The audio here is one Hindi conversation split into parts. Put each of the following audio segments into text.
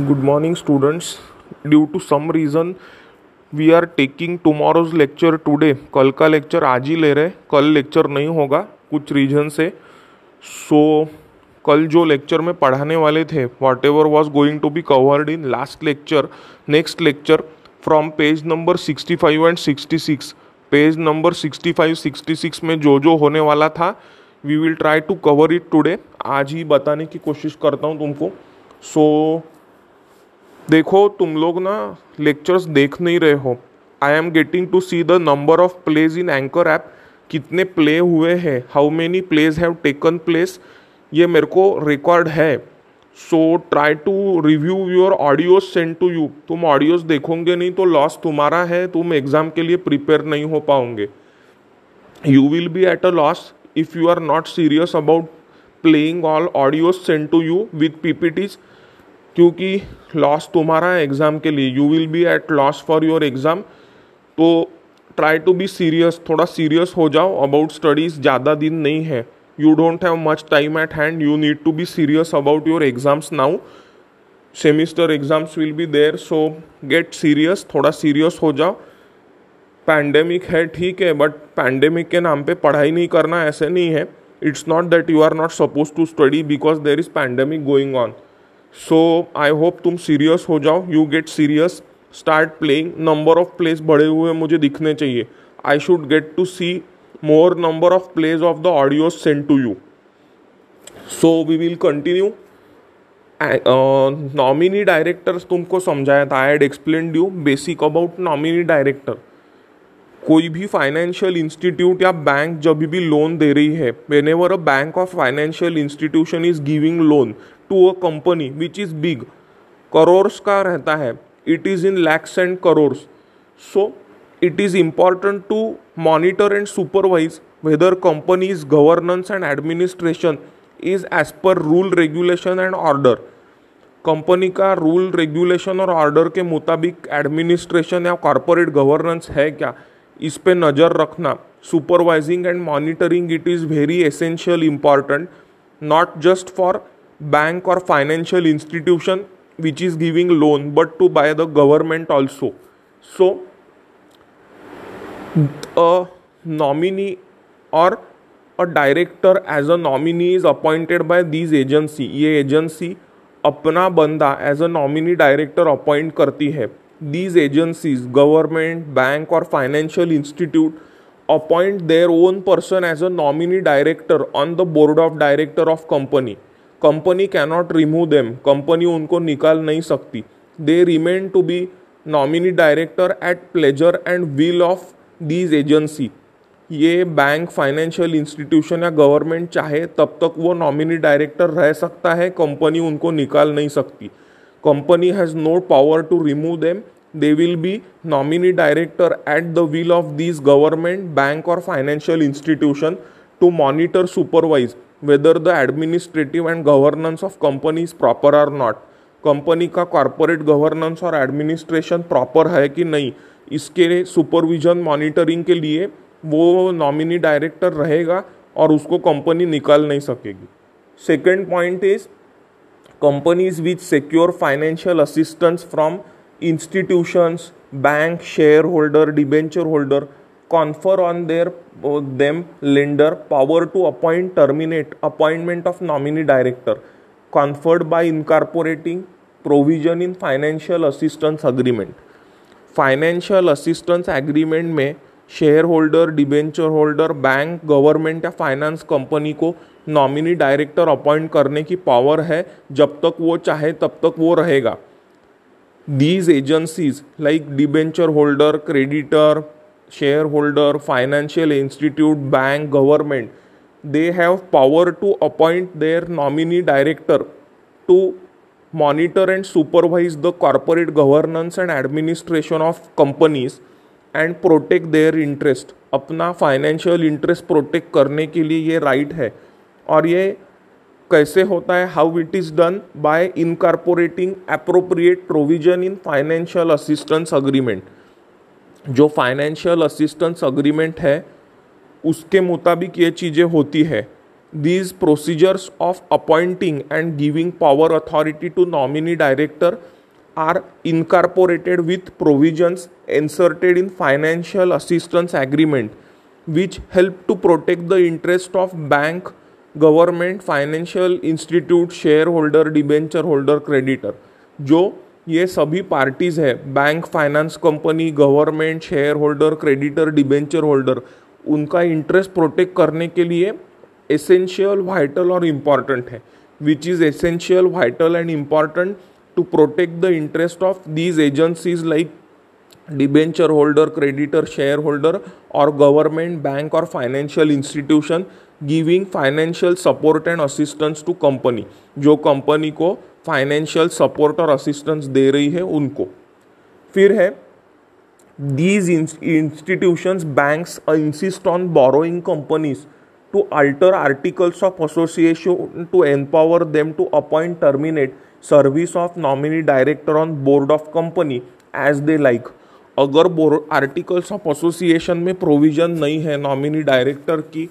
Good morning, students. Due to some reason, we are taking tomorrow's lecture today कल का लेक्चर आज ही ले रहे कल लेक्चर नहीं होगा कुछ रीजन से। सो so, कल जो लेक्चर में पढ़ाने वाले थे whatever was going to be covered in last lecture next lecture from page number 65 and 66 page number 65 66 में जो जो होने वाला था we will try to cover it today आज ही बताने की कोशिश करता हूँ तुमको। सो so, देखो, तुम लोग ना लेक्चर्स देख नहीं रहे हो। I am getting to see the number of plays in Anchor app कितने प्ले हुए हैं? How many plays have taken place ये मेरे को रिकॉर्ड है। So try to review your audios send to you तुम ऑडियोज देखोगे नहीं तो लॉस तुम्हारा है। तुम एग्ज़ाम के लिए प्रिपेयर नहीं हो पाओगे। You will be at a loss if you are not serious about playing all audios send to you with PPTs क्योंकि लॉस तुम्हारा है एग्ज़ाम के लिए you will be at loss for your exam तो ट्राई टू बी सीरियस थोड़ा सीरियस हो जाओ अबाउट स्टडीज़ ज़्यादा दिन नहीं है. You don't have much time at hand you need to be serious about your exams now semester exams will be there so get serious थोड़ा सीरियस हो जाओ. पैंडेमिक है, ठीक है बट पैंडेमिक के नाम पे पढ़ाई नहीं करना ऐसे नहीं है. It's not that you are not suppose to study because there is pandemic going on so I hope तुम सीरियस हो जाओ. You get serious start playing number of plays बढ़े हुए मुझे दिखने चाहिए. I should get to see more number of plays of the audio send to you so we will continue nominee directors तुमको समझाया था. I had explain you basic about nominee director कोई भी फाइनेंशियल इंस्टीट्यूट या बैंक जब भी लोन दे रही है whenever a bank of financial institution is giving loan to a company which is big crores का रहता है it is in lakhs and crores so it is important to monitor and supervise whether companies governance and administration is as per rule regulation and order company का रूल रेगुलेशन और ऑर्डर के मुताबिक एडमिनिस्ट्रेशन या कॉरपोरेट गवर्नेंस है क्या इस पे नज़र रखना supervising and monitoring it is very essential important not just for bank और financial institution which is giving loan but to by the government also so a nominee और a director as a nominee is appointed by these agency ये एजेंसी अपना बंदा as a nominee director appoint करती है। दीज एजेंसीज गवर्नमेंट बैंक और financial institute appoint their own person as a nominee director on the board of director of company company cannot remove them company उनको निकाल नहीं सकती. They remain to be nominee director at pleasure and will of these agency ये बैंक फाइनेंशियल इंस्टीट्यूशन या गवर्नमेंट चाहे, तब तक वो नॉमिनी डायरेक्टर रह सकता है. कंपनी उनको निकाल नहीं सकती. Company has no power to remove them they will be nominee director at the will of this government bank और financial institution to monitor supervise whether the administrative and governance of company is proper or not. Company का कॉरपोरेट गवर्नेंस और एडमिनिस्ट्रेशन प्रॉपर है कि नहीं इसके सुपरविजन मॉनिटरिंग के लिए वो नॉमिनी डायरेक्टर रहेगा और उसको कंपनी निकाल नहीं सकेगी। Second point is companies which secure financial assistance from institutions bank share holder debenture holder confer on uh, them lender power to appoint terminate appointment of nominee director conferred by incorporating provision in financial assistance agreement financial assistance agreement में share holder debenture holder bank government या फाइनेंस कंपनी को नॉमिनी डायरेक्टर अपॉइंट करने की पावर है जब तक वो चाहे तब तक वो रहेगा। These agencies like debenture holder creditor share holder financial institute bank government they have power to appoint their nominee director to monitor and supervise the corporate governance and administration of companies and protect their interest अपना फाइनेंशियल इंटरेस्ट प्रोटेक्ट करने करणे केली हे राईट है। और ये कैसे होता है? How it is done by incorporating appropriate provision in financial assistance agreement जो फाइनेंशियल असिस्टेंस अग्रीमेंट है, उसके मुताबिक ये चीज़ें होती है। These procedures of appointing and giving power authority to nominee director are incorporated with provisions inserted in financial assistance agreement which help to protect the interest of bank government financial institute share holder debenture holder creditor जो ये सभी पार्टीज़ है। Bank finance company government share holder creditor debenture holder उनका इंटरेस्ट प्रोटेक्ट करने के लिए एसेंशियल वाइटल और इंपॉर्टेंट है। Which is essential vital and important to protect the interest of these agencies like debenture holder creditor share holder और गवर्नमेंट बैंक और financial institution giving financial support and assistance to company जो कंपनी को फाइनेंशियल सपोर्ट और असिस्टेंस दे रही है उनको। फिर है these institutions banks insist on borrowing companies to alter articles of association to empower them to appoint terminate service of nominee director on board of company as they like अगर आर्टिकल्स ऑफ़ एसोसिएशन में प्रोविज़न नहीं है नॉमिनी डायरेक्टर की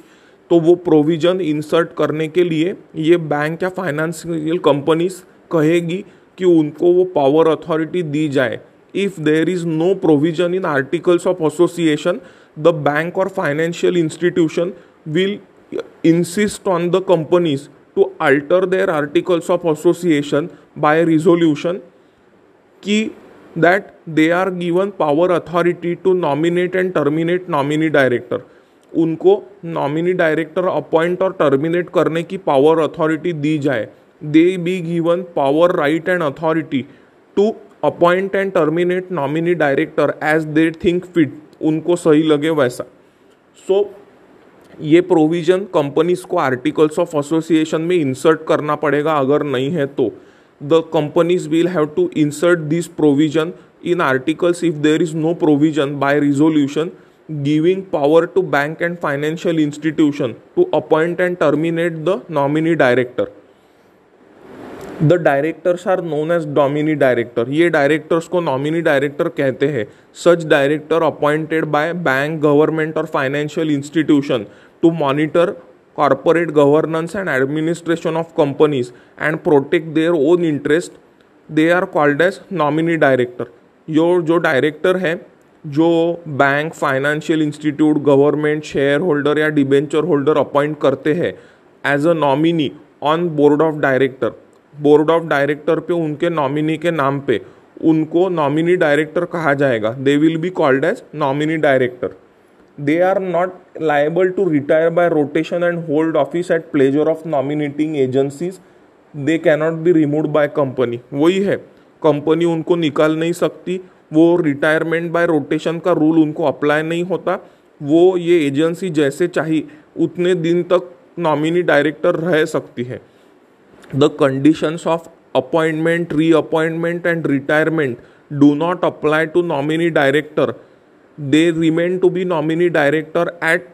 तो वो प्रोविज़न इंसर्ट करने के लिए ये बैंक या फाइनेंशियल कंपनीज़ कहेगी कि उनको वो पावर अथॉरिटी दी जाए। If there is no provision in articles of association the bank और financial institution will insist on the companies to alter their articles of association by resolution की that they are given power authority to nominate and terminate nominee director उनको नॉमिनी डायरेक्टर अपॉइंट और टर्मिनेट करने की पावर अथॉरिटी दी जाए। They be given power right and authority to appoint and terminate nominee director as they think fit उनको सही लगे वैसा। सो so, ये प्रोविज़न कंपनीज़ को आर्टिकल्स ऑफ़ एसोसिएशन में इंसर्ट करना पड़ेगा अगर नहीं है तो। The companies will have to insert this provision in articles if there is no provision by resolution giving power to bank and financial institution to appoint and terminate the nominee director the directors are known as nominee director ये डायरेक्टर्स को नॉमिनी डायरेक्टर कहते हैं। Such director appointed by bank government और financial institution to monitor corporate governance and administration of companies and protect their own interest they are called as nominee director यो, जो डायरेक्टर है, जो bank financial institute government share holder या डिबेंचर होल्डर अपॉइंट करते हैं as a nominee on board of director board of director पे, उनके नॉमिनी के नाम पे, उनको नॉमिनी डायरेक्टर कहा जाएगा। They will be called as nominee director they are not liable to retire by rotation and hold office at pleasure of nominating agencies they cannot be remove by company वही है। कंपनी उनको निकाल नहीं सकती। वो रिटायरमेंट बाय रोटेशन का रूल उनको अप्लाई नहीं होता। वो ये एजेंसी जैसे चाहिए, उतने दिन तक नॉमिनी डायरेक्टर रह सकती है। The conditions of appointment, reappointment, and retirement do not apply to nominee director. They remain to be nominee director at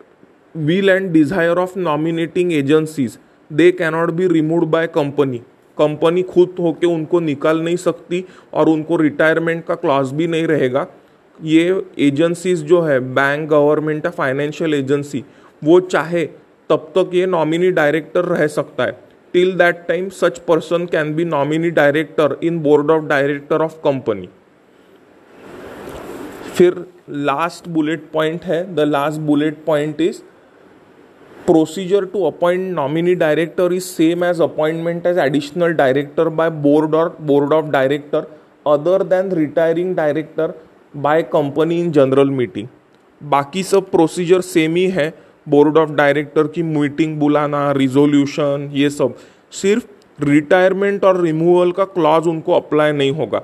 will and desire of nominating agencies. They cannot be removed by company. Company खुद होके उनको निकाल नहीं सकती और उनको रिटायरमेंट का क्लॉज भी नहीं रहेगा ये एजेंसीज जो है बैंक गवर्नमेंट या फाइनेंशियल एजेंसी वो चाहे तब तक ये नॉमिनी डायरेक्टर रह सकता है till that time such person can be nominee director in board of director of company. फिर लास्ट बुलेट पॉइंट है. The last bullet point is procedure to appoint nominee director is same as appointment as additional director by board और board of director other than retiring director by company in general meeting बाकी सब प्रोसीजर सेम ही है. बोर्ड ऑफ़ डायरेक्टर की मीटिंग बुलाना रिजोल्यूशन ये सब। सिर्फ़ रिटायरमेंट और रिमूवल का क्लॉज उनको अप्लाई नहीं होगा।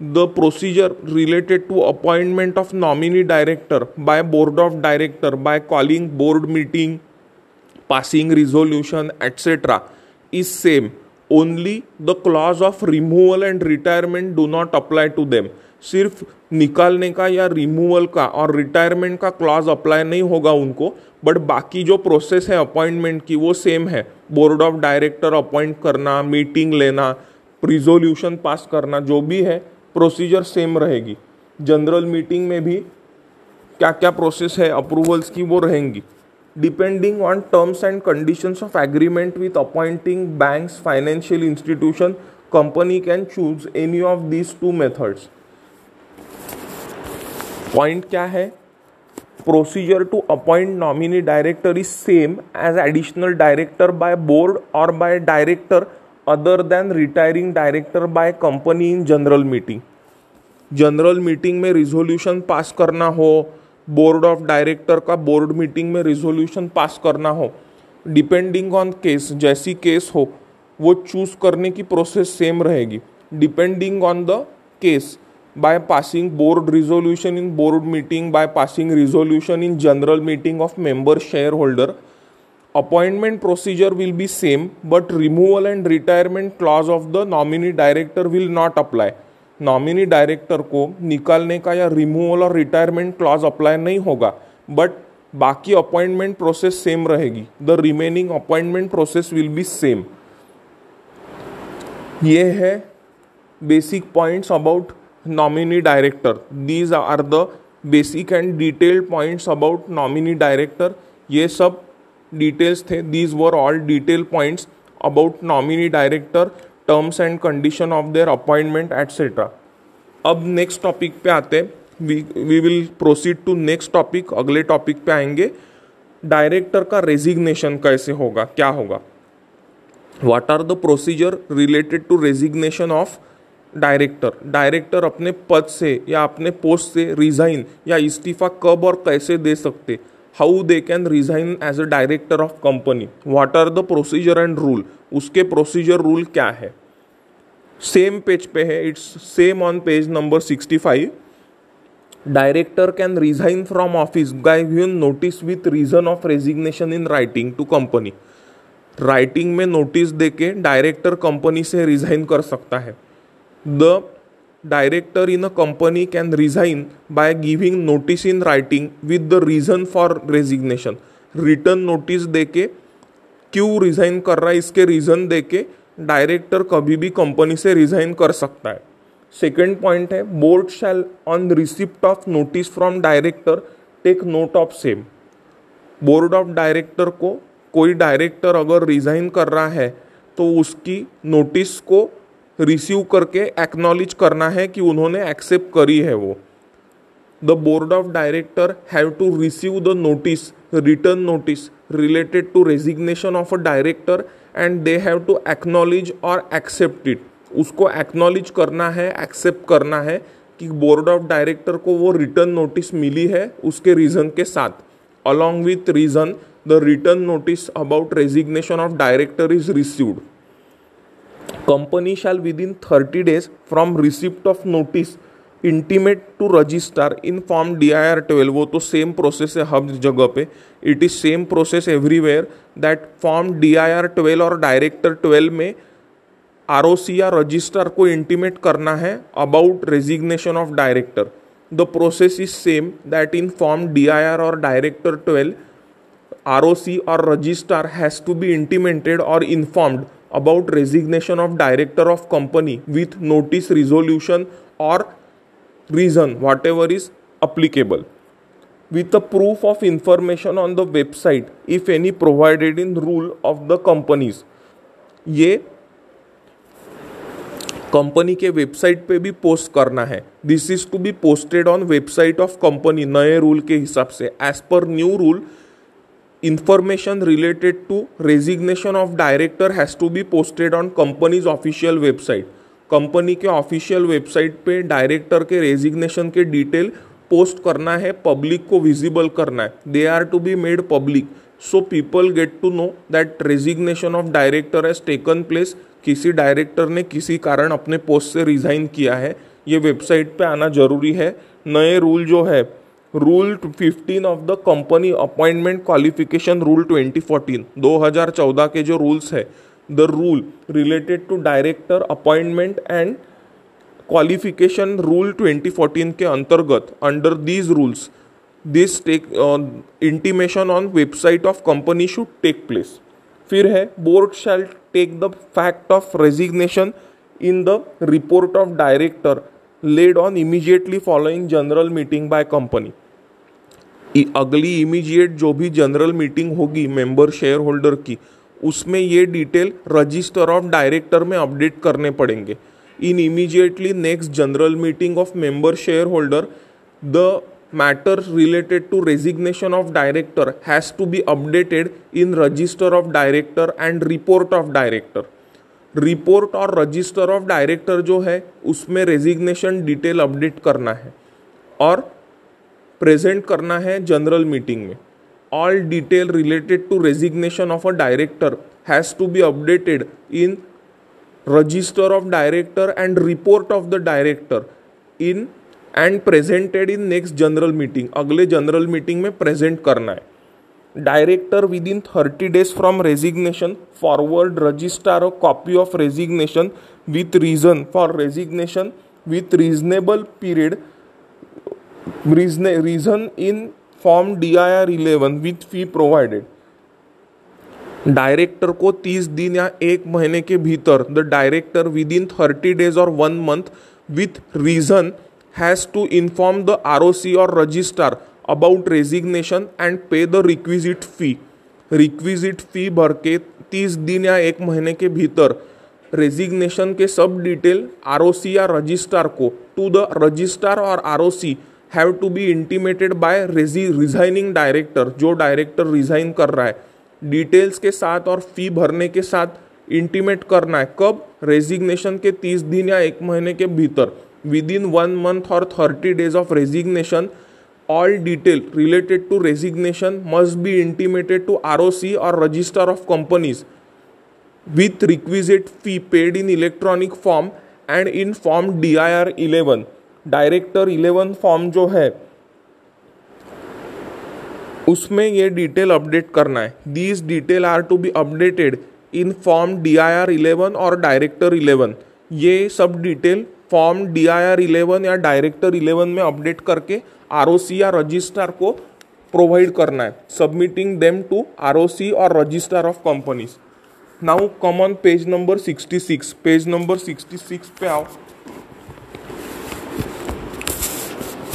The procedure related to appointment of nominee director by board of director by calling board meeting passing resolution etcetera is same only the clause of removal and retirement do not apply to them सिर्फ़ निकालने का या रिमूवल का और रिटायरमेंट का क्लॉज अप्लाई नहीं होगा उनको बट बाकी जो प्रोसेस है अपॉइंटमेंट की वो सेम है। बोर्ड ऑफ़ डायरेक्टर अपॉइंट करना मीटिंग लेना रिजोल्यूशन पास करना, जो भी है प्रोसीजर सेम रहेगी। जनरल मीटिंग में भी क्या क्या प्रोसेस है अप्रूवल्स की वो रहेंगी। Depending on terms and conditions of agreement with appointing banks financial institution company can choose any of these two methods point क्या है? Procedure to appoint nominee director is same as additional director by board और by director other than retiring director by company in general meeting general meeting में रिजोल्यूशन पास करना हो बोर्ड ऑफ़ डायरेक्टर का बोर्ड मीटिंग में रिजोल्यूशन पास करना हो डिपेंडिंग ऑन केस जैसी केस हो, वो चूज़ करने की प्रोसेस सेम रहेगी. Depending on the case by passing board resolution in board meeting by passing resolution in general meeting of member shareholder appointment procedure will be same but removal and retirement clause of the nominee director will not apply nominee director को निकालने का या रिमूवल और रिटायरमेंट क्लॉज अप्लाई नहीं होगा बट बाकी अपॉइंटमेंट प्रोसेस सेम रहेगी the remaining appointment process will be same ये है basic points about nominee director these are the basic and detailed points about nominee director ये सब डिटेल्स थे. These were all detail points about nominee director terms and condition of their appointment etcetera अब नेक्स्ट टॉपिक पे आते we we will proceed to next topic अगले टॉपिक पे आएँगे. डायरेक्टर का रेजिग्नेशन कैसे होगा? क्या होगा? What are the procedure related to resignation of director director अपने पद से या अपने पोस्ट से रिजाइन या इस्तीफा कब और कैसे दे सकते? How they can resign as a director of company what are the procedure and rule उसके प्रोसीजर रूल क्या है? सेम पेज पे है it's same on page number sixty five director can resign from office by given notice with reason of resignation in writing to company writing में नोटिस देके डायरेक्टर कंपनी से रिजाइन कर सकता है। The director in a company can resign by giving notice in writing with the reason for resignation return notice देके, क्यों रिजाइन कर रहा है, इसके रीजन देके डायरेक्टर कभी भी कंपनी से रिजाइन कर सकता है। सेकेंड पॉइंट है board shall on receipt of notice from director take note of same board of director को कोई डायरेक्टर अगर रिजाइन कर रहा है तो उसकी नोटिस को रिसीव करके एक्नॉलेज करना है कि उन्होंने एक्सेप्ट करी है वो। The board of director have to receive the notice return notice related to resignation of a director and they have to acknowledge और एक्सेप्ट इट उसको एक्नॉलेज करना है एक्सेप्ट करना है कि बोर्ड ऑफ़ डायरेक्टर को वो रिटर्न नोटिस मिली है उसके रीज़न के साथ। Along with reason the return notice about resignation of director is received company shall within thirty days from receipt of notice intimate to register in form D I R twelve वो तो सेम प्रोसेस है हर जगह पे। It is same process everywhere that form D I R twelve और डायरेक्टर ट्वेल्व में आर ओ सी या रजिस्टर को इंटीमेट करना है about resignation of director the process is same that in form D I R और director twelve R O C और register has to be intimated और informed about resignation of director of company with notice resolution और reason whatever is applicable with a proof of information on the website if any provided in rule of the companies ये कंपनी के वेबसाइट पे भी पोस्ट करना है. This is to be posted on website of company नए रूल के हिसाब से. As per new rule information related to resignation of director has to be posted on company's official website. Company के ऑफिशियल वेबसाइट पे डायरेक्टर के रेजिग्नेशन के डिटेल पोस्ट करना है पब्लिक को विजिबल करना है। They are to be made public so people get to know that resignation of director has taken place किसी डायरेक्टर ने किसी कारण अपने पोस्ट से रिजाइन किया है। ये वेबसाइट पे आना ज़रूरी है। नए रूल जो है rule 15 of the company appointment qualification rule 2014 2014 के जो रूल्स है the rule related to director appointment and qualification rule 2014 के अंतर्गत under these rules this take intimation on website of company should take place फिर है board shall take the fact of resignation in the report of director laid on immediately following general meeting by company. अगली इमीडिएट जो भी जनरल मीटिंग होगी मेंबर शेयर होल्डर की, उसमें ये डिटेल रजिस्टर ऑफ़ डायरेक्टर में अपडेट करने पड़ेंगे। In immediately next general meeting of member share holder the matter related to resignation of director has to be updated in register of director and report of director report और रजिस्टर ऑफ़ डायरेक्टर जो है, उसमें रेजिग्नेशन डिटेल अपडेट करना है। और प्रेजेंट करना है जनरल मीटिंग में। All detail related to resignation of a director has to be updated in register of director and report of the director in and presented in next general meeting अगले जनरल मीटिंग में प्रेजेंट करना है। Director within 30 days from resignation forward register a copy of resignation with reason for resignation with reasonable period reason, reason in form dir 11 with fee provided. Director को 30 दिन या एक महीने के भीतर the director within thirty days और one month with reason has to inform the R O C और registrar about resignation and pay the requisite fee requisite fee भर के तीस दिन या एक महीने के भीतर रेजिग्नेशन के सब डिटेल आर ओ सी या रजिस्ट्रार को टू द रजिस्ट्रार और are have to be intimated by resigning director जो डायरेक्टर रिजाइन कर रहा है। डिटेल्स के साथ और फ़ी भरने के साथ इंटीमेट करना है। कब? रेजिग्नेशन के तीस दिन या एक महीने के भीतर। विद इन वन मंथ और thirty days of resignation all detail related to resignation must be intimated to R O C और register of companies with requisite fee paid in electronic form and in form D I R eleven director 11 form जो है, उसमें ये डिटेल अपडेट करना है। These detail are to be updated in form D I R eleven और डायरेक्टर इलेवन ये सब detail form D I R eleven या डायरेक्टर इलेवन में अपडेट करके आर ओ सी या रजिस्ट्रार को प्रोवाइड करना है। Submitting them to R O C और registrar of companies now common page number 66 page number 66 पे आओ।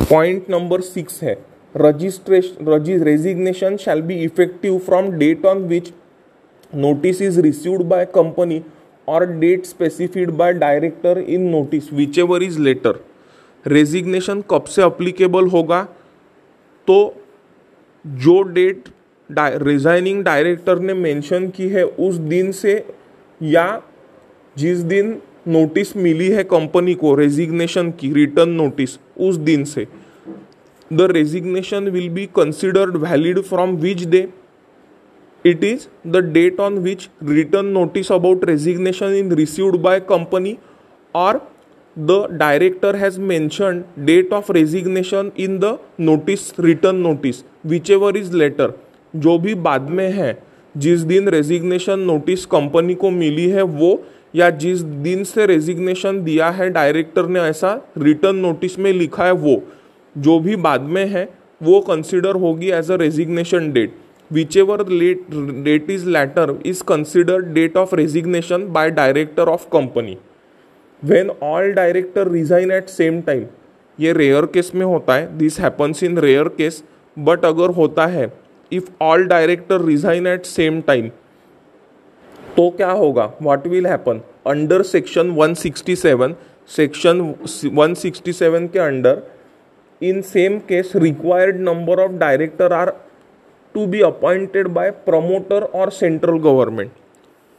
पॉइंट नंबर सिक्स है. Registration resignation shall be effective from date on which notice is received by company और date specified by director in notice whichever is letter resignation कब से अप्लीकेबल होगा? तो जो डेट रिजाइनिंग डायरेक्टर ने मेंशन की है, उस दिन से या जिस दिन नोटिस मिली है कंपनी को रेजिग्नेशन की रिटर्न नोटिस उस दिन से। The resignation will be considered valid from which day it is the date on which return notice about resignation in received by company और the director has mentioned date of resignation in the notice written notice, whichever is later जो भी बाद में है, जिस दिन रेजिग्नेशन नोटिस कंपनी को मिली है, वो या जिस दिन से रेजिग्नेशन दिया है डायरेक्टर ने ऐसा रिटर्न नोटिस में लिखा है वो, जो भी बाद में है, वो कंसिडर होगी as a resignation date whichever late date is later is considered date of resignation by director of company when all director resign at same time ये रेयर केस में होता है this happens in rare case but अगर होता है if all director resign at same time तो क्या होगा? What will happen under section 167 section 167 के under in same case required number of director are to be appointed by promoter और सेंट्रल गवर्नमेंट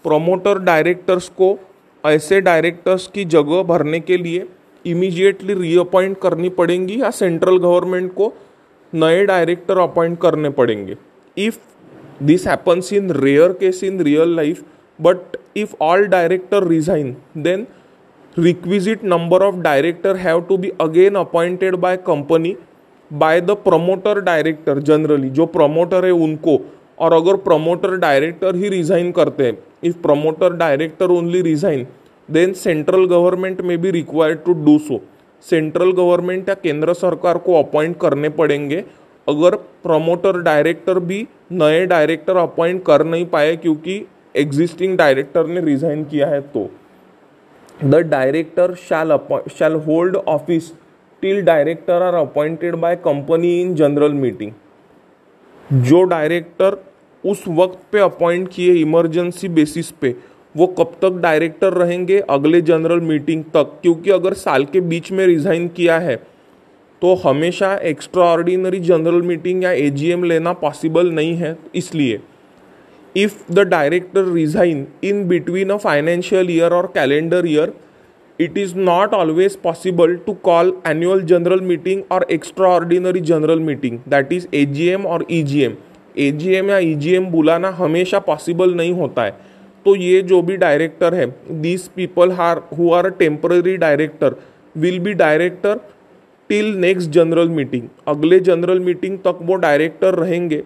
प्रमोटर डायरेक्टर्स को ऐसे डायरेक्टर्स की जगह भरने के लिए इमीडिएटली रीअपॉइंट करनी पड़ेंगी या सेंट्रल गवर्नमेंट को नए डायरेक्टर अपॉइंट करने पड़ेंगे. If this happens in rare case in real life but if all director resign then requisite number of director have to be again appointed by company by the promoter director generally जो प्रमोटर है उनको। और अगर प्रमोटर डायरेक्टर ही रिजाइन करते हैं if promoter director only resign then central government में भी required to do so central government या केंद्र सरकार को अपॉइंट करने पड़ेंगे। अगर प्रमोटर डायरेक्टर भी नए डायरेक्टर अपॉइंट कर नहीं पाए, क्योंकि एग्जिस्टिंग डायरेक्टर ने रिजाइन किया है तो। The director shall shall hold office till director are appointed by company in general meeting जो डायरेक्टर उस वक्त पे अपॉइंट किए इमरजेंसी बेसिस पे, वो कब तक डायरेक्टर रहेंगे अगले जनरल मीटिंग तक? क्योंकि अगर साल के बीच में रिजाइन किया है तो हमेशा एक्स्ट्रा ऑर्डिनरी जनरल मीटिंग या एजीएम लेना पॉसिबल नहीं है, इसलिए। If the director resign in between a financial year और calendar year it is not always possible to call annual general meeting or extraordinary general meeting, that is AGM और EGM AGM या EGM बुलाना हमेशा पॉसिबल नहीं होता है। तो ये जो भी डायरेक्टर है दीज पीपल हार who are temporary director will be director till next general meeting अगले जनरल मीटिंग तक वो डायरेक्टर रहेंगे।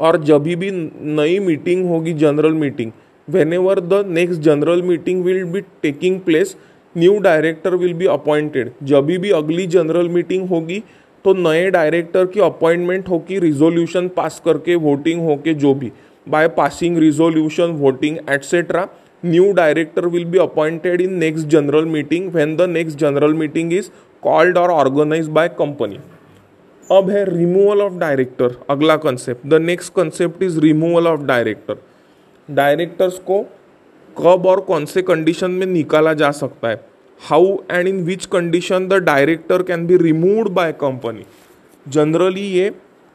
और जब भी नई मीटिंग होगी, general meeting whenever the next general meeting will be taking place new director will be appointed जब भी अगली जनरल मीटिंग होगी तो नए डायरेक्टर की अपॉइंटमेंट होगी रिजोल्यूशन पास करके वोटिंग होके, जो भी। By passing resolution voting etcetera new director will be appointed in next general meeting when the next general meeting is called और ऑर्गेनाइज बाय कंपनी अब है रिमूवल ऑफ़ डायरेक्टर अगला concept the next concept is removal of director directors को कब और कौन से कंडीशन में निकाला जा सकता है? How and in which condition the director can be removed by company generally ये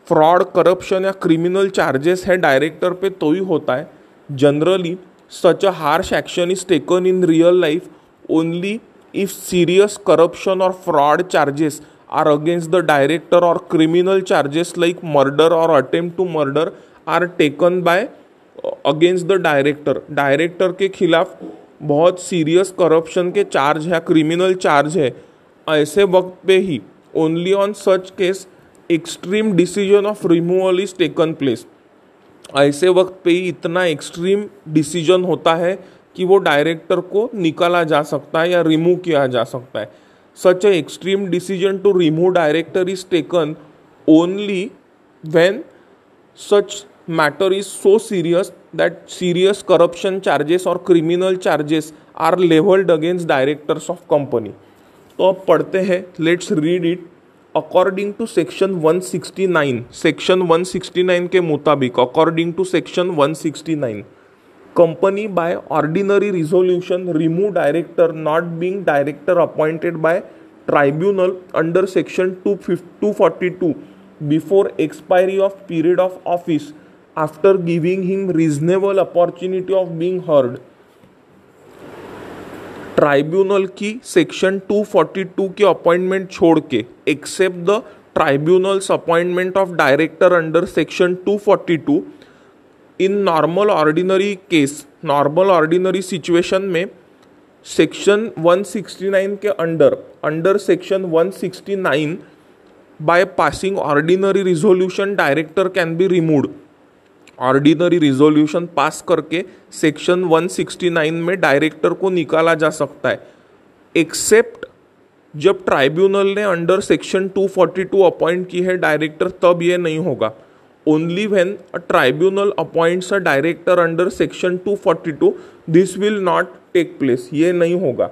फ्रॉड करप्शन या क्रिमिनल चार्जेस है डायरेक्टर पे तो ही होता है. Generally such a harsh action is taken in real life only if serious corruption और fraud charges are against the director और क्रिमिनल चार्जेस लाइक मर्डर और attempt to murder are taken by against the director director के खिलाफ बहुत सीरियस करप्शन के चार्ज है क्रिमिनल चार्ज है। ऐसे वक्त पे ही only on such case extreme decision of removal is taken place ऐसे वक्त पे ही इतना एक्सट्रीम डिसीज़न होता है कि वो डायरेक्टर को निकाला जा सकता है या रिमूव किया जा सकता है। Such a extreme decision to remove director is taken only when such matter is so serious that serious corruption charges or criminal charges are leveled against directors of company तो अब पढ़ते हैं let's read it according to section 169 section 169 के मुताबिक according to section 169 company by ordinary resolution remove director not being director appointed by tribunal under section two fifty two forty two before expiry of period of office after giving him reasonable opportunity of being heard tribunal की सेक्शन 242 के अपॉइंटमेंट छोड़ के except the tribunal's appointment of director under section 242 forty two in normal ordinary case normal ordinary situation में सेक्शन 169 के under under section 169 by passing ordinary resolution director can be removed ordinary resolution pass करके सेक्शन 169 में डायरेक्टर को निकाला जा सकता है। एक्सेप्ट जब ट्राइब्यूनल ने अंडर सेक्शन 242 अपॉइंट की है डायरेक्टर तब ये नहीं होगा। Only when a tribunal appoints a director under section 242 this will not take place ये नहीं होगा।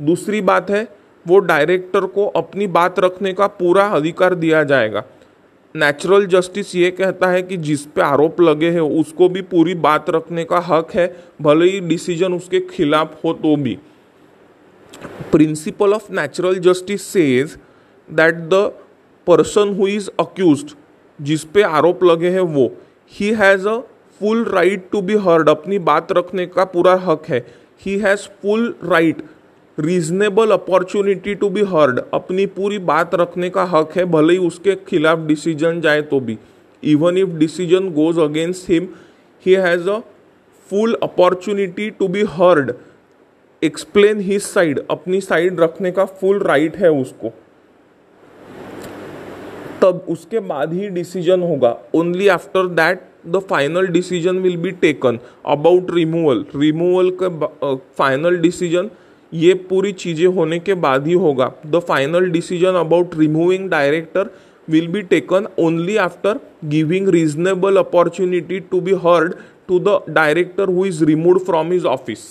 दूसरी बात है, वो डायरेक्टर को अपनी बात रखने का पूरा अधिकार दिया जाएगा। नेचुरल जस्टिस ये कहता है कि जिस पे आरोप लगे हैं, उसको भी पूरी बात रखने का हक है, भले ही डिसीज़न उसके खिलाफ हो तो भी। Principle of natural justice says that the person who is accused जिस पे आरोप लगे हैं वो। He has a full right to be heard अपनी बात रखने का पूरा हक है। He has full right reasonable opportunity to be heard अपनी पूरी बात रखने का हक है, भले ही उसके खिलाफ डिसीज़न जाए तो भी। Even if decision goes against him he has a full opportunity to be heard explain his side अपनी साइड रखने का फुल राइट right है उसको। तब उसके बाद ही डिसीज़न होगा। Only after that the final decision will be taken about removal removal का फाइनल डिसीज़न ये पूरी चीज़ें होने के बाद ही होगा। The final decision about removing director will be taken only after giving reasonable opportunity to be heard to the director who is remove from his office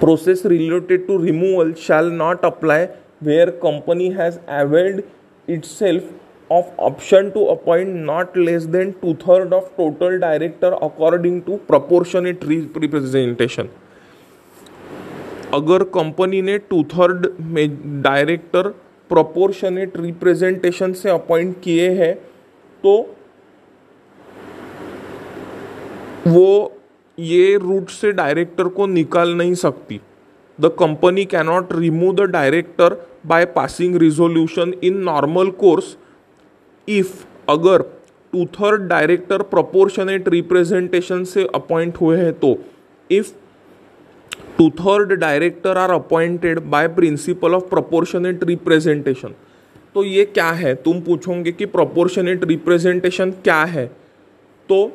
process related to removal shall not apply where company has availed itself of option to appoint not less than two third of total director according to proportionate representation अगर कंपनी ने टू थर्ड में डायरेक्टर प्रपोर्शनेट रिप्रेजेंटेशन से अपॉइंट किए हैं तो वो ये रूट से डायरेक्टर को निकाल नहीं सकती। The company cannot remove the director by passing resolution in normal course if अगर two third director proportionate representation से अपॉइंट हुए हैं तो if two third director are appointed by principle of proportionate representation तो ये क्या है? तुम पूछोगे कि प्रोपोर्शनेट रिप्रेजेंटेशन क्या है? तो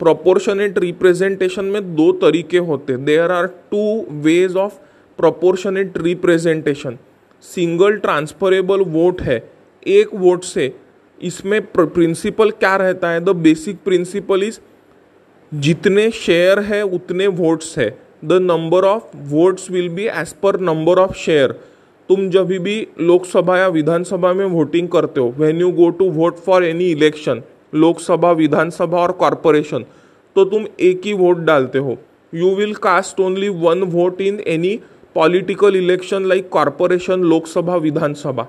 प्रोपोर्शनेट रिप्रेजेंटेशन में दो तरीके होते there are two ways of proportionate representation single transferable vote है, एक वोट से, इसमें प्रिंसिपल क्या रहता है? द बेसिक प्रिंसिपल इज़, जितने शेयर है, उतने वोट्स है। The number of votes will be as per number of share. तुम जब भी लोकसभा या विधानसभा में वोटिंग करते हो when you go to vote for any election Lok Sabha, Vidhan Sabha और कॉरपोरेशन तो तुम एक ही वोट डालते हो। You will cast only one vote in any political election like corporation Lok Sabha Vidhan Sabha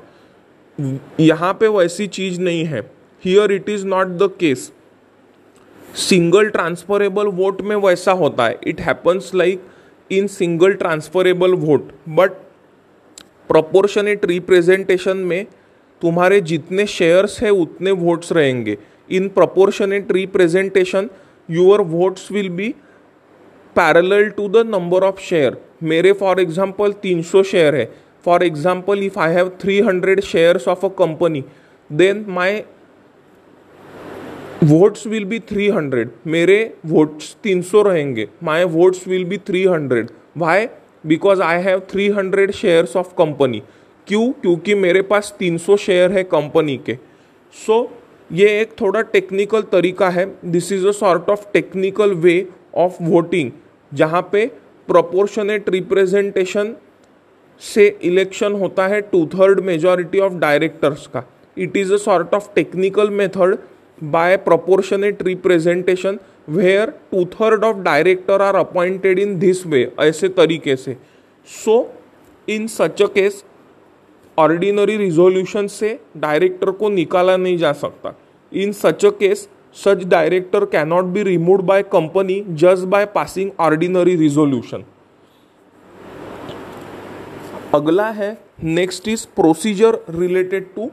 यहाँ पे वैसी चीज़ नहीं है। Here it is not the case single transferable vote में वैसा होता है। It happens like in single transferable vote but proportionate representation में तुम्हारे जितने शेयर्स है, उतने वोट्स रहेंगे। In proportionate representation your votes will be parallel to the number of share मेरे फॉर एग्ज़ाम्पल 300 शेयर है. For example if I have 300 shares of a company then my votes will be 300 मेरे वोट्स 300 रहेंगे. My votes will be 300 why because I have 300 shares of company क्यों? क्योंकि मेरे पास 300 शेयर है कंपनी के. सो so, ये एक थोड़ा टेक्निकल तरीका है. This is a sort of technical way of voting जहाँ पे प्रोपोर्शनेट रिप्रेजेंटेशन से इलेक्शन होता है two third majority of directors का। It is a sort of technical method by proportionate representation where two third of director are appointed in this way ऐसे तरीके से। So in such a case ordinary resolution से डायरेक्टर को निकाला नहीं जा सकता। In such a case such director cannot be remove by company just by passing ordinary resolution अगला है next is procedure related to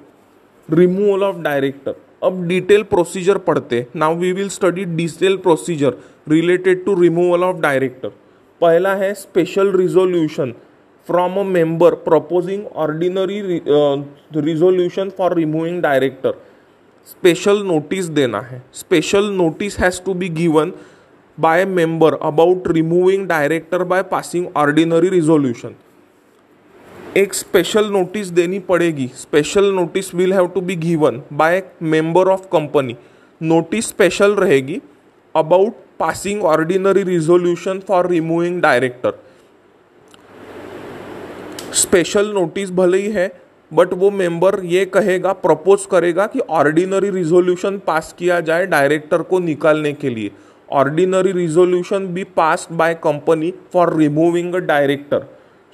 removal of director अब डिटेल प्रोसीजर पढ़ते now we will study detail procedure related to removal of director पहला है special resolution from a member proposing ordinary resolution for removing director special notice देना है। Special notice has to be given by member about removing director by passing ordinary resolution एक स्पेशल नोटिस देनी पड़ेगी। Special notice will have to be given by member of company notice special रहेगी about passing ordinary resolution for removing director special notice भले ही है बट वो मेंबर ये कहेगा प्रपोज करेगा कि ऑर्डिनरी रिजोल्यूशन पास किया जाए डायरेक्टर को निकालने के लिए। Ordinary resolution be pass by company for removing a director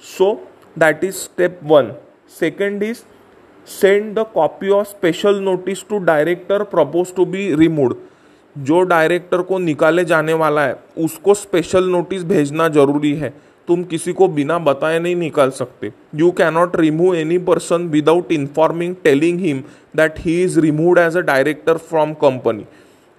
so that is step one second is send the copy of special notice to director propose to be remove जो डायरेक्टर को निकाले जाने वाला है, उसको स्पेशल नोटिस भेजना ज़रूरी है। तुम किसी को बिना बताए नहीं निकाल सकते। You cannot remove any person without informing telling him that he is remove as a director from company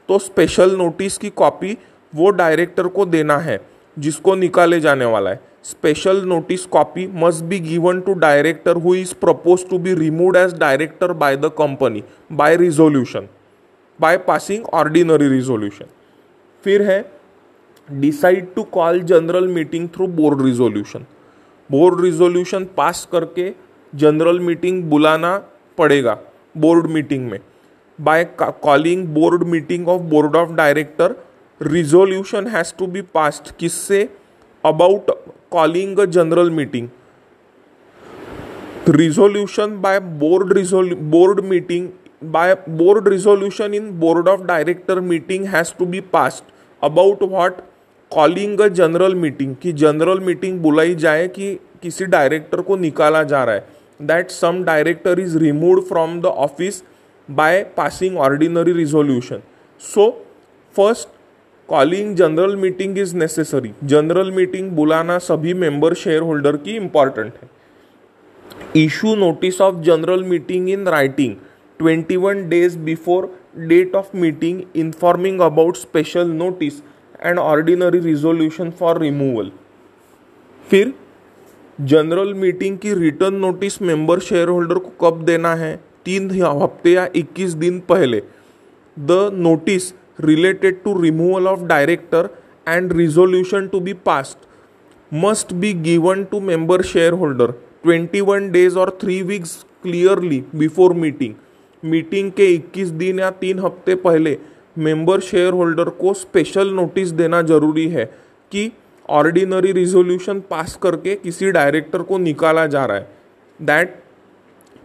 तो स्पेशल नोटिस की कॉपी वो डायरेक्टर को देना है, जिसको निकाले जाने वाला है। Special notice copy must be given to director who is propose to be remove as director by the company by resolution by passing ordinary resolution फिर है decide to call general meeting through board resolution board resolution pass करके जनरल मीटिंग बुलाना पड़ेगा बोर्ड मीटिंग में. By calling board meeting of board of director resolution has to be passed किससे? About calling a general meeting resolution by board resolution board meeting by board resolution in board of director meeting has to be passed. About what? Calling a general meeting कि जनरल मीटिंग बुलाई जाए कि किसी डायरेक्टर को निकाला जा रहा है। That some director is remove from the office by passing ordinary resolution so first calling general meeting is necessary general meeting बुलाना सभी मेंबर शेयर होल्डर की इंपॉर्टेंट है। Issue notice of general meeting in writing 21 days before date of meeting informing about special notice. And ordinary resolution for removal फिर जनरल मीटिंग की return notice member share holder को कब देना है? तीन हफ़्ते या 21 दिन पहले। The notice related to removal of director and resolution to be passed must be given to member share holder 21 days और three weeks clearly before meeting meeting के 21 दिन या तीन हफ़्ते पहले मेंबर शेयर होल्डर को स्पेशल नोटिस देना ज़रूरी है कि ऑर्डिनरी रिजोल्यूशन पास करके किसी डायरेक्टर को निकाला जा रहा है। That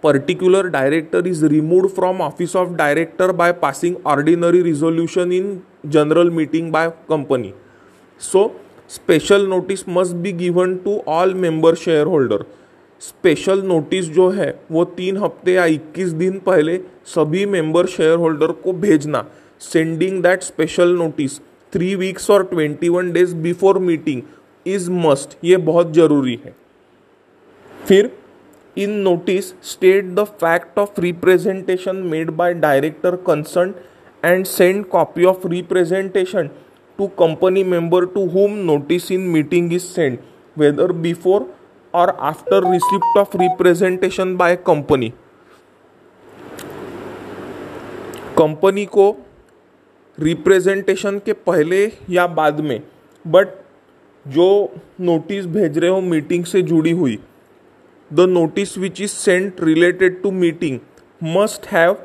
particular director is remove from office of director by passing ordinary resolution in general meeting by company so special notice must be given to all member share holder special notice जो है, वो तीन हफ़्ते या इक्कीस दिन पहले सभी मेंबर शेयर होल्डर को भेजना। Sending that special notice three weeks और twenty one days before meeting is must ये बहुत ज़रूरी है। फिर in notice state the fact of representation made by director concern and send copy of representation to company member to whom notice in meeting is send whether before और after receipt of representation by company company को रिप्रेजेंटेशन के पहले या बाद में बट जो नोटिस भेज रहे हो मीटिंग से जुड़ी हुई the notice which is sent related to meeting must have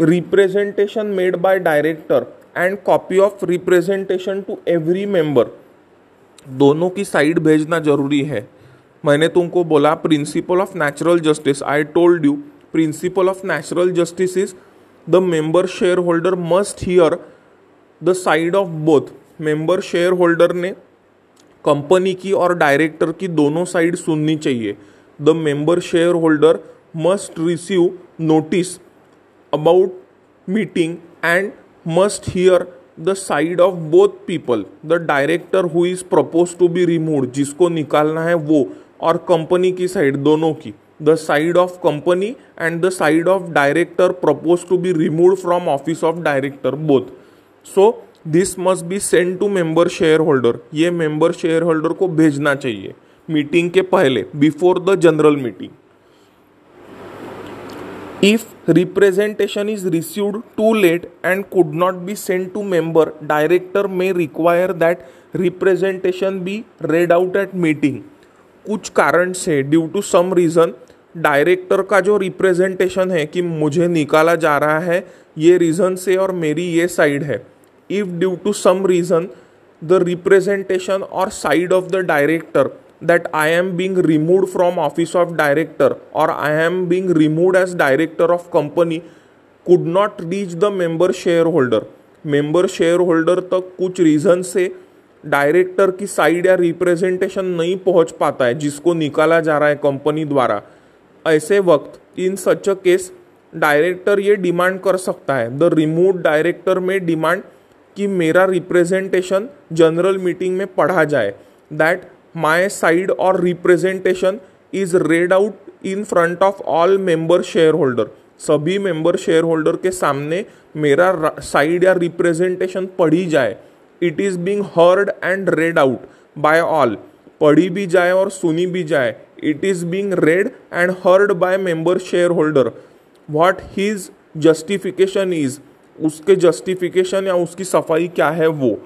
representation made by director and copy of representation to every member दोनों की साइड भेजना ज़रूरी है। मैंने तुमको बोला principle of natural justice I told you principle of natural justice is the member share holder must hear the side of both member share holder ने कंपनी की और डायरेक्टर की दोनों साइड सुननी चाहिए. The member share holder must receive notice about meeting and must hear the side of both people the director who is propose to be remove जिसको निकालना है वो, और कंपनी की साइड दोनों की। The side of company and the side of director propose to be remove from office of director both so this must be send to member share holder ये मेंबर शेयर होल्डर को भेजना चाहिए मीटिंग के पहले before the general meeting if representation is received too late and could not be send to member director may require that representation be read out at meeting कुछ कारण से due to some reason director का जो रिप्रेजेंटेशन है कि मुझे निकाला जा रहा है, ये रीज़न से और मेरी ये साइड है। If due to some reason the representation और side of the director that I am being remove from office of director और I am being remove as director of company could not reach the member share holder member share holder तक कुछ रीज़न से डायरेक्टर की साइड या रिप्रेजेंटेशन नहीं पहुँच पाता है, जिसको निकाला जा रहा है कंपनी द्वारा। ऐसे वक्त in such a case director ये डिमांड कर सकता है। द रिमूव डायरेक्टर में डिमांड कि मेरा रिप्रेजेंटेशन जनरल मीटिंग में पढ़ा जाए। दैट माई साइड और representation is read out in front of all member share holder सभी मेंबर शेयर होल्डर के सामने मेरा साइड या रिप्रेजेंटेशन पढ़ी जाए। It is being heard and read out by all पढ़ी भी जाए और सुनी भी जाए। Is being read and heard by member share holder what his justification is उसके जस्टिफिकेशन या उसकी सफ़ाई क्या है वो?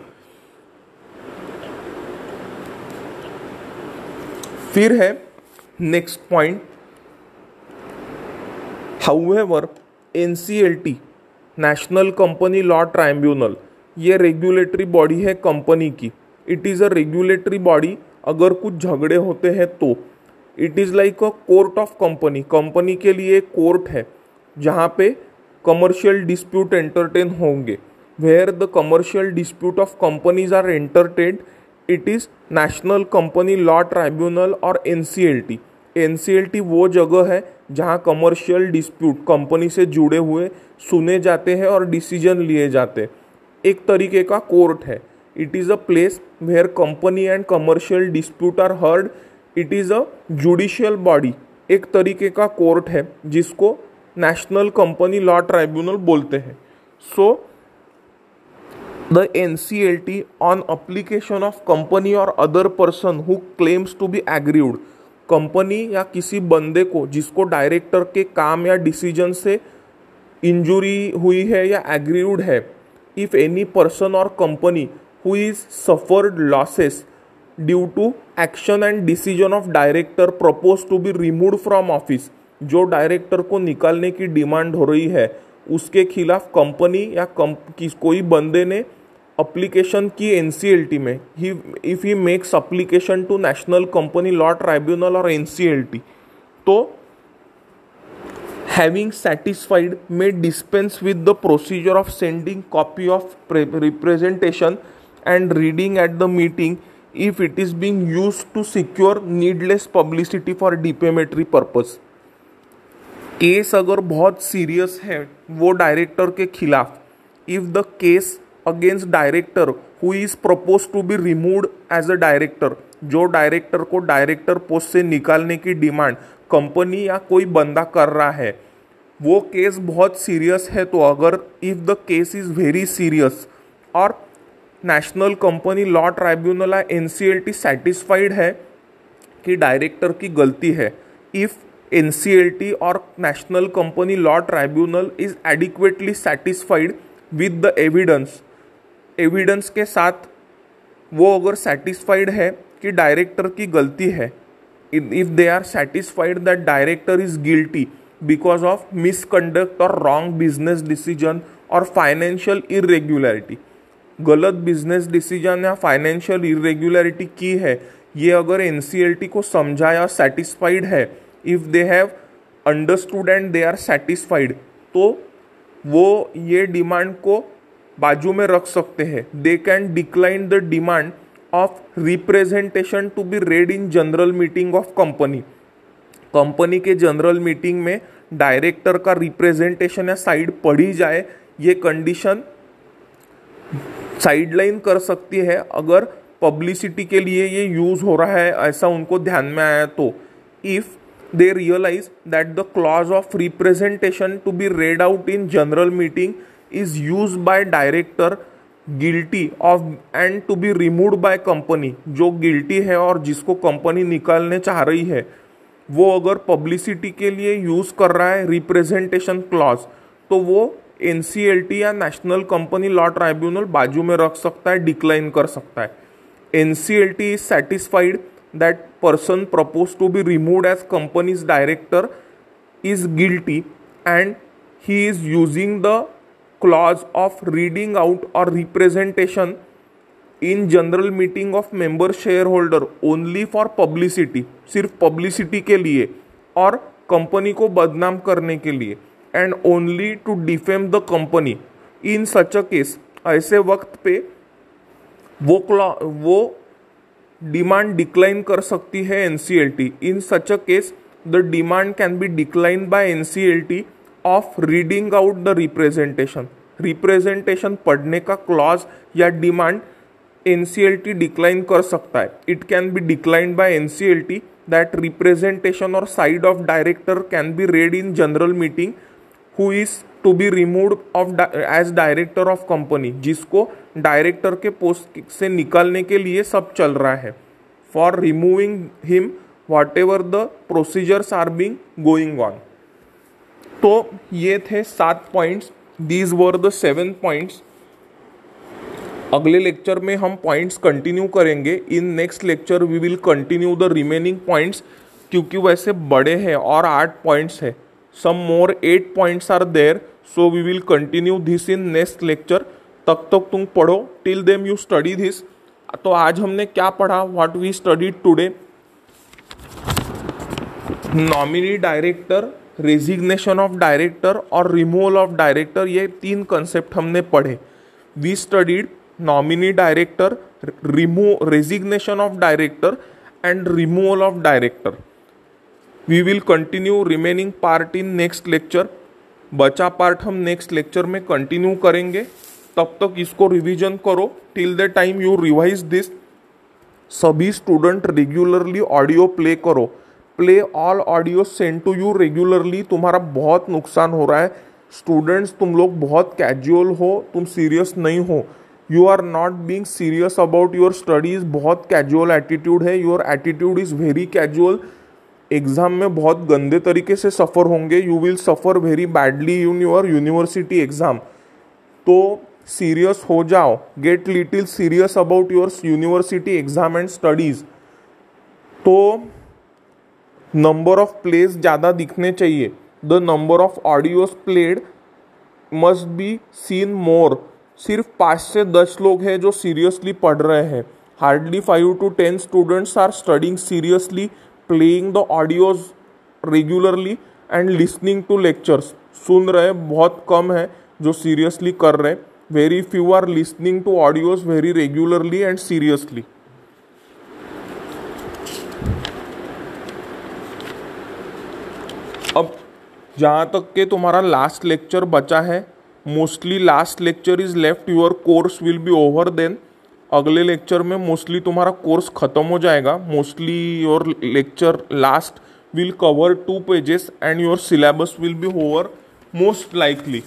फिर है next point however NCLT national company law tribunal ये रेगुलेटरी बॉडी है कंपनी की. It is a regulatory body अगर कुछ झगड़े होते हैं तो it is like a court of company company के लिए एक कोर्ट है, जहाँ पे कमर्शियल डिस्प्यूट एंटरटेन होंगे। Where the commercial dispute of companies are entertained it is national company law tribunal और N C L T N वो जगह है जहाँ कमर्शियल डिस्प्यूट कंपनी से जुड़े हुए, सुने जाते हैं और डिसीज़न लिए जाते हैं। एक तरीके का कोर्ट है। It is a place where company and commercial dispute are heard it is a judicial body एक तरीके का कोर्ट है, जिसको नेशनल कंपनी लॉ ट्राइब्यूनल बोलते हैं। So the N C L T on application of company और other person who claims to be aggrieved company या किसी बंदे को, जिसको डायरेक्टर के काम या डिसीज़न से इंजुरी हुई है या एग्रीड है इफ़ एनी पर्सन और company who is suffered losses due to action and decision of director propose to be remove from office जो डायरेक्टर को निकालने की डिमांड हो रही है, उसके खिलाफ कंपनी या किस कोई बंदे ने अप्लीकेशन की एन सी एल टी में। He if he makes application to national company law tribunal और एन सी एल टी तो having satisfied, may dispense with the procedure of sending copy of representation and reading at the meeting if it is being used to secure needless publicity for defamatory purpose. Case अगर बहुत सीरियस है, वो डायरेक्टर के खिलाफ। If the case against director who is propose to be removed as a director जो डायरेक्टर को डायरेक्टर पोस्ट से निकालने की डिमांड कंपनी या कोई बंदा कर रहा है, वो केस बहुत सीरियस है तो अगर if the case is very serious और national company law tribunal N C L T satisfied है कि डायरेक्टर की गलती है। If N C L T और national company law tribunal is adequately satisfied with the evidence evidence के साथ वो अगर सेटिस्फाइड है कि डायरेक्टर की गलती है if they are satisfied that director is guilty because of misconduct और रॉन्ग बिज़नेस डिसीज़न और फाइनेंशियल इरेग्युलरिटी गलत बिज़नेस डिसीज़न या फाइनेंशियल इरेग्युलरिटी की है, ये अगर एनसीएलटी को समझा या सेटिस्फाइड है if they have understood and they are satisfied तो वो ये डिमांड को बाजू में रख सकते हैं। They can decline the demand of representation to be read in general meeting of company company के जनरल मीटिंग में डायरेक्टर का रिप्रेजेंटेशन या साइड पढ़ी जाए, ये कंडीशन साइडलाइन कर सकती है अगर पब्लिसिटी के लिए ये यूज़ हो रहा है, ऐसा उनको ध्यान में आया तो। If they realise that the clause of representation to be read out in general meeting is use by director guilty of and to be remove by company जो गिल्टी है और जिसको कंपनी निकालने चाह रही है, वो अगर पब्लिसिटी के लिए यूज़ कर रहा है रिप्रेजेंटेशन क्लॉज तो वो एनसीएलटी या नेशनल कंपनी लॉ ट्राइब्यूनल बाजू में रख सकता है डिक्लाइन कर सकता है N C L T is satisfied that person propose to be remove as company's director is guilty and he is using the clause of reading out और representation in general meeting of member share holder only for publicity सिर्फ़ पब्लिसिटी के लिए, और कंपनी को बदनाम करने के लिए. And only to defame the company in such a case ऐसे वक्त पे वो क्लॉ, वो डिमांड डिक्लाइन कर सकती है N C L T in such a case the demand can be decline by N C L T of reading out the representation representation पढ़ने का क्लॉज या demand N C L T decline कर सकता है. It can be decline by N C L T that representation और side of director can be read in general meeting who is to be remove of as director of company जिसको डायरेक्टर के पोस्ट से निकालने के लिए सब चल रहा है। For removing him whatever the procedures are being going on तो ये थे सात points these were the seven points अगले लेक्चर में हम पॉइंट्स कंटिन्यू करेंगे। In next lecture we will continue the remaining points क्योंकि वैसे बड़े हैं और आठ पॉइंट्स है। Some more eight points are there so we will continue this in next lecture तब तक तुम पढ़ो till then you study this तो आज हमने क्या पढ़ा? What we study today nominee director resignation of director और रिमूवल ऑफ़ डायरेक्टर ये तीन कंसेप्ट हमने पढ़े. We studied nominee director remove resignation of director and removal of director we will continue remaining part in next lecture बचा पार्ट हम नेक्स्ट लेक्चर में कंटिन्यू करेंगे। तब तक इसको रिवीजन करो। Till the time you revise this सभी स्टूडेंट रेगुलरली ऑडियो प्ले करो। Play all audio send to you regularly तुम्हारा बहुत नुकसान हो रहा है। स्टूडेंट्स तुम लोग बहुत कैजुअल हो। तुम सीरियस नहीं हो। You are not being serious about your studies बहुत कैजुअल एटीट्यूड है। Your attitude is very casual exam में बहुत गंदे तरीके से सफ़र होंगे। You will suffer very badly in your university exam तो सीरियस हो जाओ। Get little serious about your university exam and studies तो नंबर ऑफ़ प्लेस ज़्यादा दिखने चाहिए। The number of audios played must be seen more सिर्फ़ पाँच से दस लोग हैं जो सीरियसली पढ़ रहे हैं। Hardly five to ten students are studying seriously playing the audios regularly and listening to lectures सुन रहे बहुत कम है जो सीरियसली कर रहे very few are listening to audios very regularly and seriously अब, जहाँ तक के तुम्हारा लास्ट लेक्चर बचा है mostly last lecture is left your course will be over then अगले लेक्चर में मोस्टली तुम्हारा कोर्स ख़त्म हो जाएगा। Mostly your lecture last will cover two pages and your syllabus will be over most likely